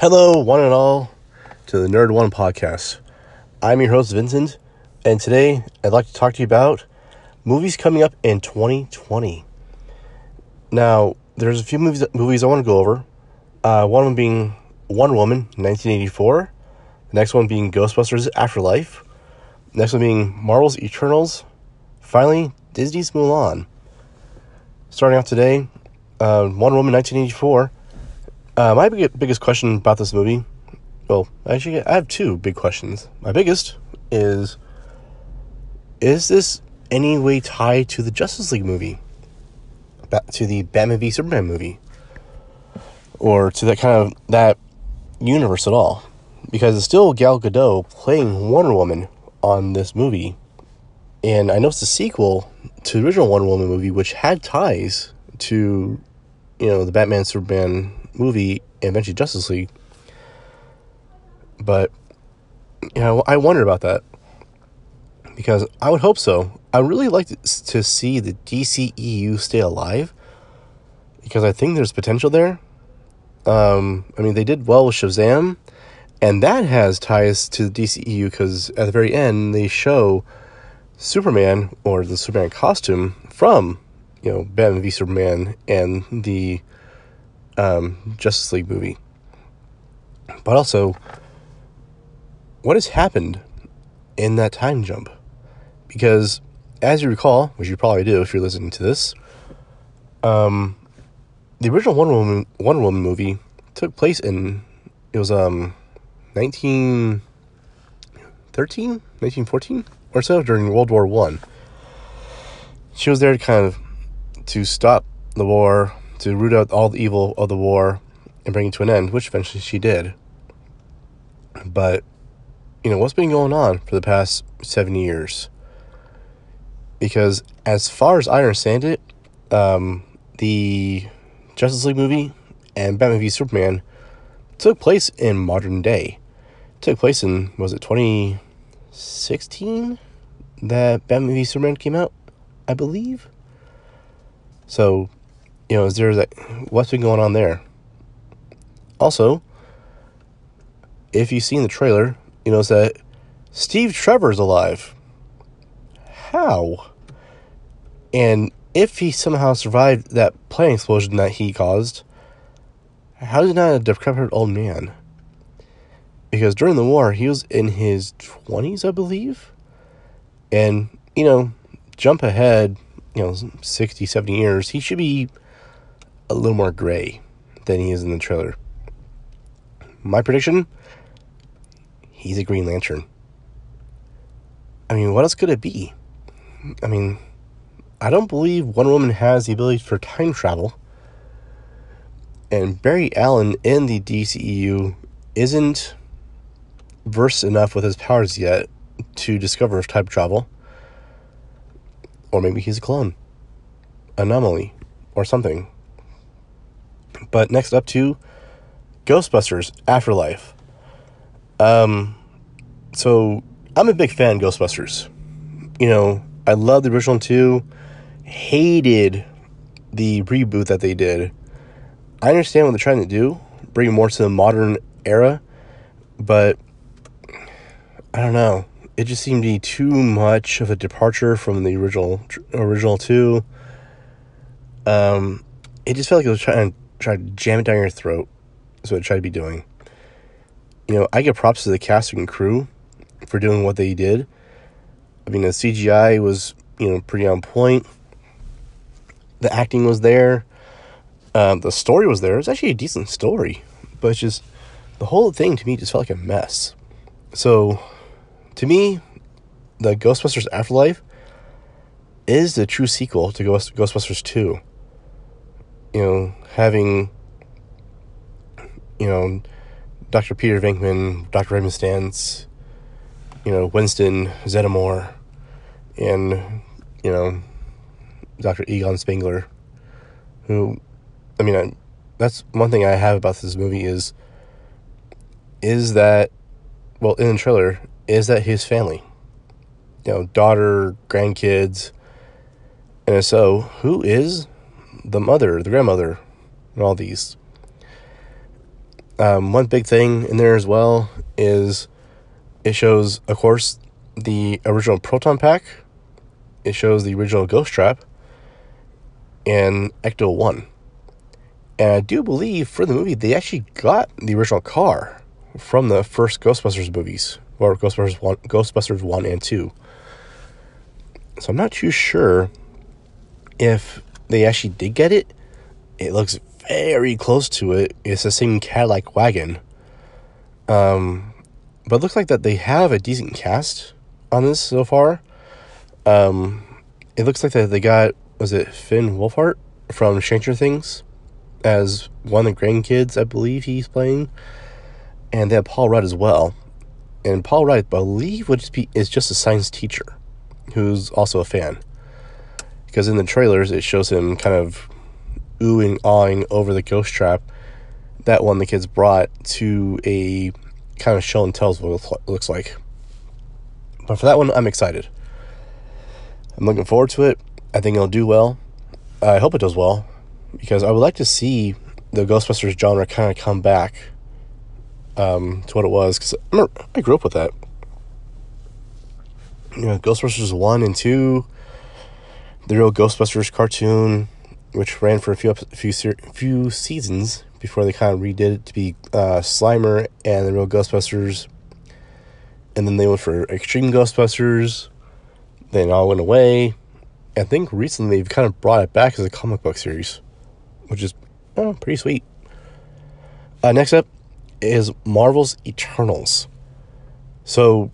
Hello, one and all, to the Nerd One podcast. I'm your host, Vincent, and today I'd like to talk to you about movies coming up in 2020. Now, there's a few movies movies I want to go over. Uh, one of them being Wonder Woman, 1984. The next one being Ghostbusters Afterlife. Next one being Marvel's Eternals. Finally, Disney's Mulan. Starting off today, uh, Wonder Woman, 1984. Uh, my big, biggest question about this movie, well, actually, I have two big questions. My biggest is Is this any way tied to the Justice League movie? To the Batman v Superman movie? Or to that kind of that universe at all? Because it's still Gal Gadot playing Wonder Woman on this movie. And I know it's a sequel to the original Wonder Woman movie, which had ties to, you know, the Batman Superman movie and eventually Justice League. But you know, I wonder about that because I would hope so. I really like to, see the DCEU stay alive because I think there's potential there. Um, I mean, they did well with Shazam, and that has ties to the DCEU because at the very end they show Superman or the Superman costume from you know Batman v Superman and the um, Justice League movie. But also, what has happened in that time jump? Because, as you recall, which you probably do if you're listening to this, um, the original Wonder Woman Wonder Woman movie took place in it was um 1913 1914 or so during World War One. She was there to kind of to stop the war to root out all the evil of the war and bring it to an end, which eventually she did. But, you know, what's been going on for the past seven years? Because, as far as I understand it, um, the Justice League movie and Batman v Superman took place in modern day. It took place in, was it 2016 that Batman v Superman came out? I believe. So, you know, is there that what's been going on there? Also, if you've seen the trailer, you notice that Steve Trevor's alive. How? And if he somehow survived that plane explosion that he caused, how is he not a decrepit old man? Because during the war, he was in his 20s, I believe. And, you know, jump ahead, you know, 60, 70 years, he should be a little more gray than he is in the trailer. My prediction he's a Green Lantern. I mean, what else could it be? I mean, I don't believe Wonder Woman has the ability for time travel. And Barry Allen in the DCEU isn't versed enough with his powers yet to discover time travel. Or maybe he's a clone, anomaly, or something. But next up to Ghostbusters Afterlife. Um, so I'm a big fan of Ghostbusters. You know, I love the original two. Hated the reboot that they did. I understand what they're trying to do, bring more to the modern era, but I don't know. It just seemed to be too much of a departure from the original original two. Um, it just felt like it was trying to try to jam it down your throat. That's what I tried to be doing. You know, I give props to the casting and crew for doing what they did. I mean, the CGI was, you know, pretty on point. The acting was there. Um, the story was there. It was actually a decent story, but it's just the whole thing to me just felt like a mess. So, to me, the Ghostbusters Afterlife is the true sequel to Ghost- Ghostbusters 2 you know, having, you know, Dr. Peter Venkman, Dr. Raymond Stantz, you know, Winston Zeddemore, and, you know, Dr. Egon Spengler, who, I mean, I, that's one thing I have about this movie is, is that, well, in the trailer, is that his family, you know, daughter, grandkids, and so, who is the mother, the grandmother, and all these. Um, one big thing in there as well is it shows, of course, the original Proton Pack. It shows the original Ghost Trap and Ecto 1. And I do believe for the movie, they actually got the original car from the first Ghostbusters movies, or Ghostbusters 1, Ghostbusters 1 and 2. So I'm not too sure if they actually did get it. It looks very close to it. It's the same Cadillac wagon. Um, but it looks like that they have a decent cast on this so far. Um, it looks like that they got was it Finn Wolfhard from Stranger Things as one of the grandkids, I believe he's playing, and they have Paul Rudd as well. And Paul Rudd, I believe, would just be is just a science teacher who's also a fan. Because in the trailers, it shows him kind of oohing, awing over the ghost trap that one the kids brought to a kind of show and tells what it looks like. But for that one, I'm excited. I'm looking forward to it. I think it'll do well. I hope it does well because I would like to see the Ghostbusters genre kind of come back um, to what it was because I, I grew up with that. You know, Ghostbusters 1 and 2, the real Ghostbusters cartoon, which ran for a few few few seasons before they kind of redid it to be uh, Slimer and the real Ghostbusters. And then they went for Extreme Ghostbusters. Then it all went away. I think recently they've kind of brought it back as a comic book series, which is oh, pretty sweet. Uh, next up is Marvel's Eternals. So,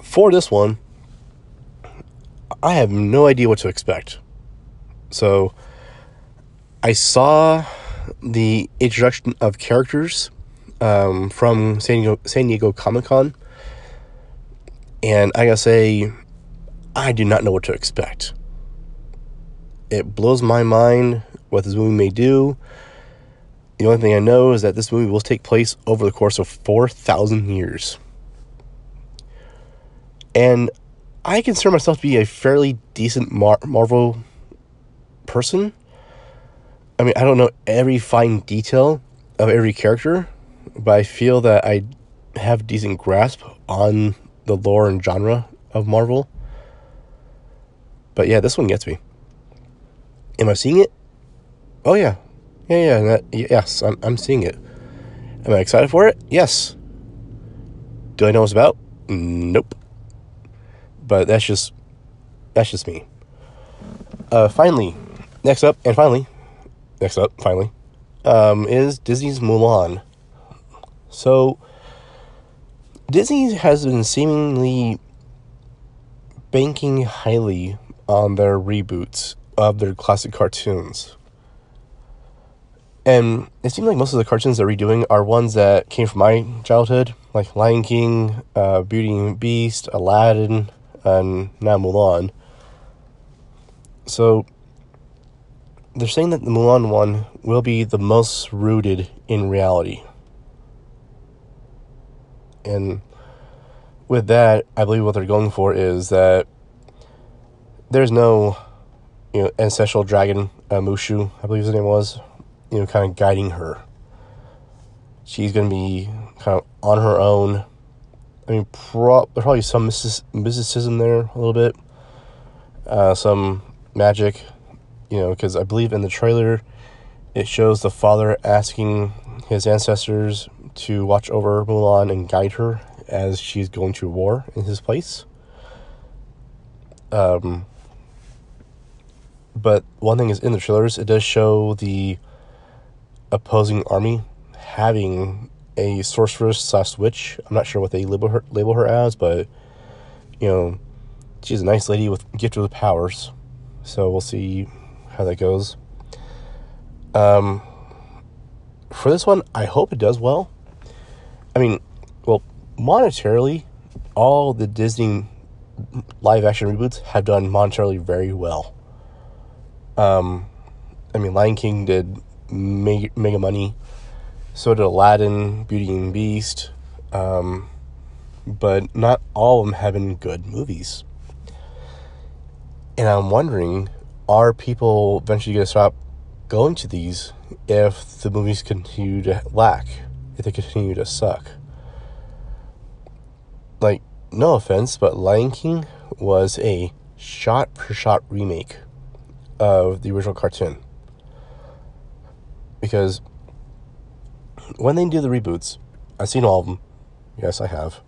for this one, I have no idea what to expect. So, I saw the introduction of characters um, from San Diego, San Diego Comic Con, and I gotta say, I do not know what to expect. It blows my mind what this movie may do. The only thing I know is that this movie will take place over the course of 4,000 years. And I consider myself to be a fairly decent Mar- Marvel person. I mean, I don't know every fine detail of every character, but I feel that I have decent grasp on the lore and genre of Marvel. But yeah, this one gets me. Am I seeing it? Oh yeah, yeah, yeah. That, yes, I'm I'm seeing it. Am I excited for it? Yes. Do I know what it's about? Nope. But that's just that's just me. Uh, finally, next up, and finally, next up, finally, um, is Disney's Mulan. So, Disney has been seemingly banking highly on their reboots of their classic cartoons. And it seems like most of the cartoons they're redoing are ones that came from my childhood, like Lion King, uh, Beauty and Beast, Aladdin, and now Mulan. So they're saying that the Mulan one will be the most rooted in reality. And with that, I believe what they're going for is that there's no you know, ancestral dragon, uh, Mushu, I believe his name was, you know, kind of guiding her. She's going to be kind of on her own. I mean, pro- probably some mysticism there a little bit, uh, some magic, you know, because I believe in the trailer it shows the father asking his ancestors to watch over Mulan and guide her as she's going to war in his place. Um, but one thing is in the trailers, it does show the opposing army having a sorceress slash witch. I'm not sure what they label her label her as, but you know, she's a nice lady with gift of powers. So we'll see how that goes. Um, for this one, I hope it does well. I mean, well, monetarily, all the Disney live action reboots have done monetarily very well. Um, I mean, Lion King did mega, mega money. So did Aladdin, Beauty and Beast. Um, but not all of them have been good movies. And I'm wondering, are people eventually going to stop going to these if the movies continue to lack? if they continue to suck. Like, no offense, but Lion King was a shot for shot remake of the original cartoon. Because when they do the reboots, I've seen all of them. Yes, I have.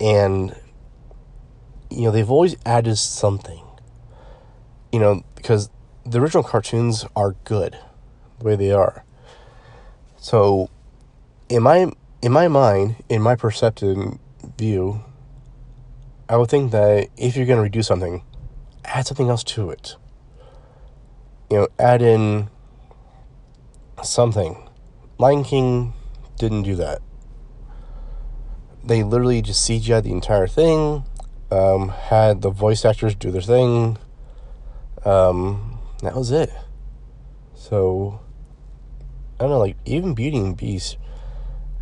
And, you know, they've always added something. You know, because the original cartoons are good the way they are. So, in my in my mind, in my perceptive view, I would think that if you're going to redo something, add something else to it. You know, add in something. Lion King didn't do that. They literally just CGI the entire thing, um, had the voice actors do their thing. Um, that was it. So, I don't know, like, even Beauty and Beast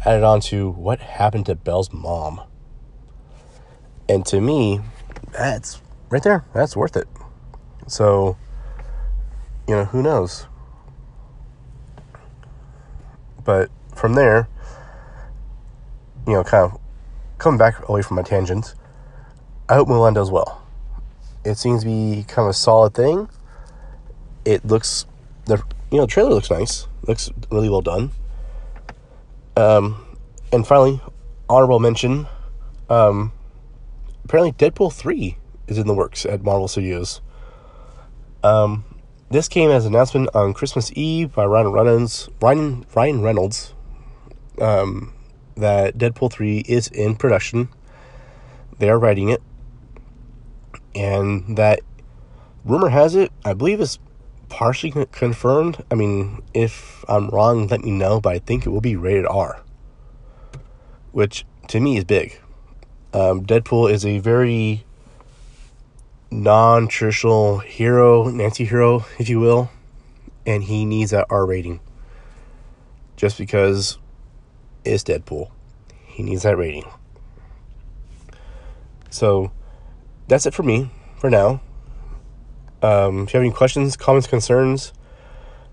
added on to what happened to Belle's mom. And to me, that's right there. That's worth it. So, you know, who knows? But from there, you know, kind of coming back away from my tangents, I hope Mulan does well. It seems to be kind of a solid thing. It looks, the you know, the trailer looks nice. Looks really well done. Um, and finally, honorable mention. Um, apparently, Deadpool three is in the works at Marvel Studios. Um, this came as an announcement on Christmas Eve by Ryan Reynolds. Ryan Ryan Reynolds. Um, that Deadpool three is in production. They are writing it, and that rumor has it, I believe, is partially confirmed. I mean, if I'm wrong, let me know. But I think it will be rated R, which to me is big. Um, Deadpool is a very non-traditional hero, anti-hero, if you will, and he needs that R rating. Just because it's Deadpool, he needs that rating. So that's it for me for now. Um, if you have any questions, comments, concerns,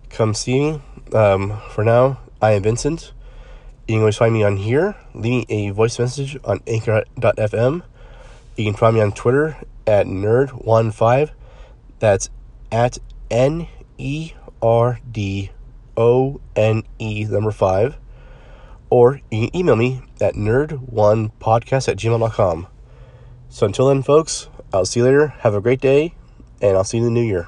come see me. Um, for now, I am Vincent. You can always find me on here. Leave me a voice message on anchor.fm. You can find me on Twitter at nerd15. That's at N E R D O N E number five. Or you can email me at nerd1podcast at gmail.com. So until then, folks, I'll see you later. Have a great day, and I'll see you in the new year.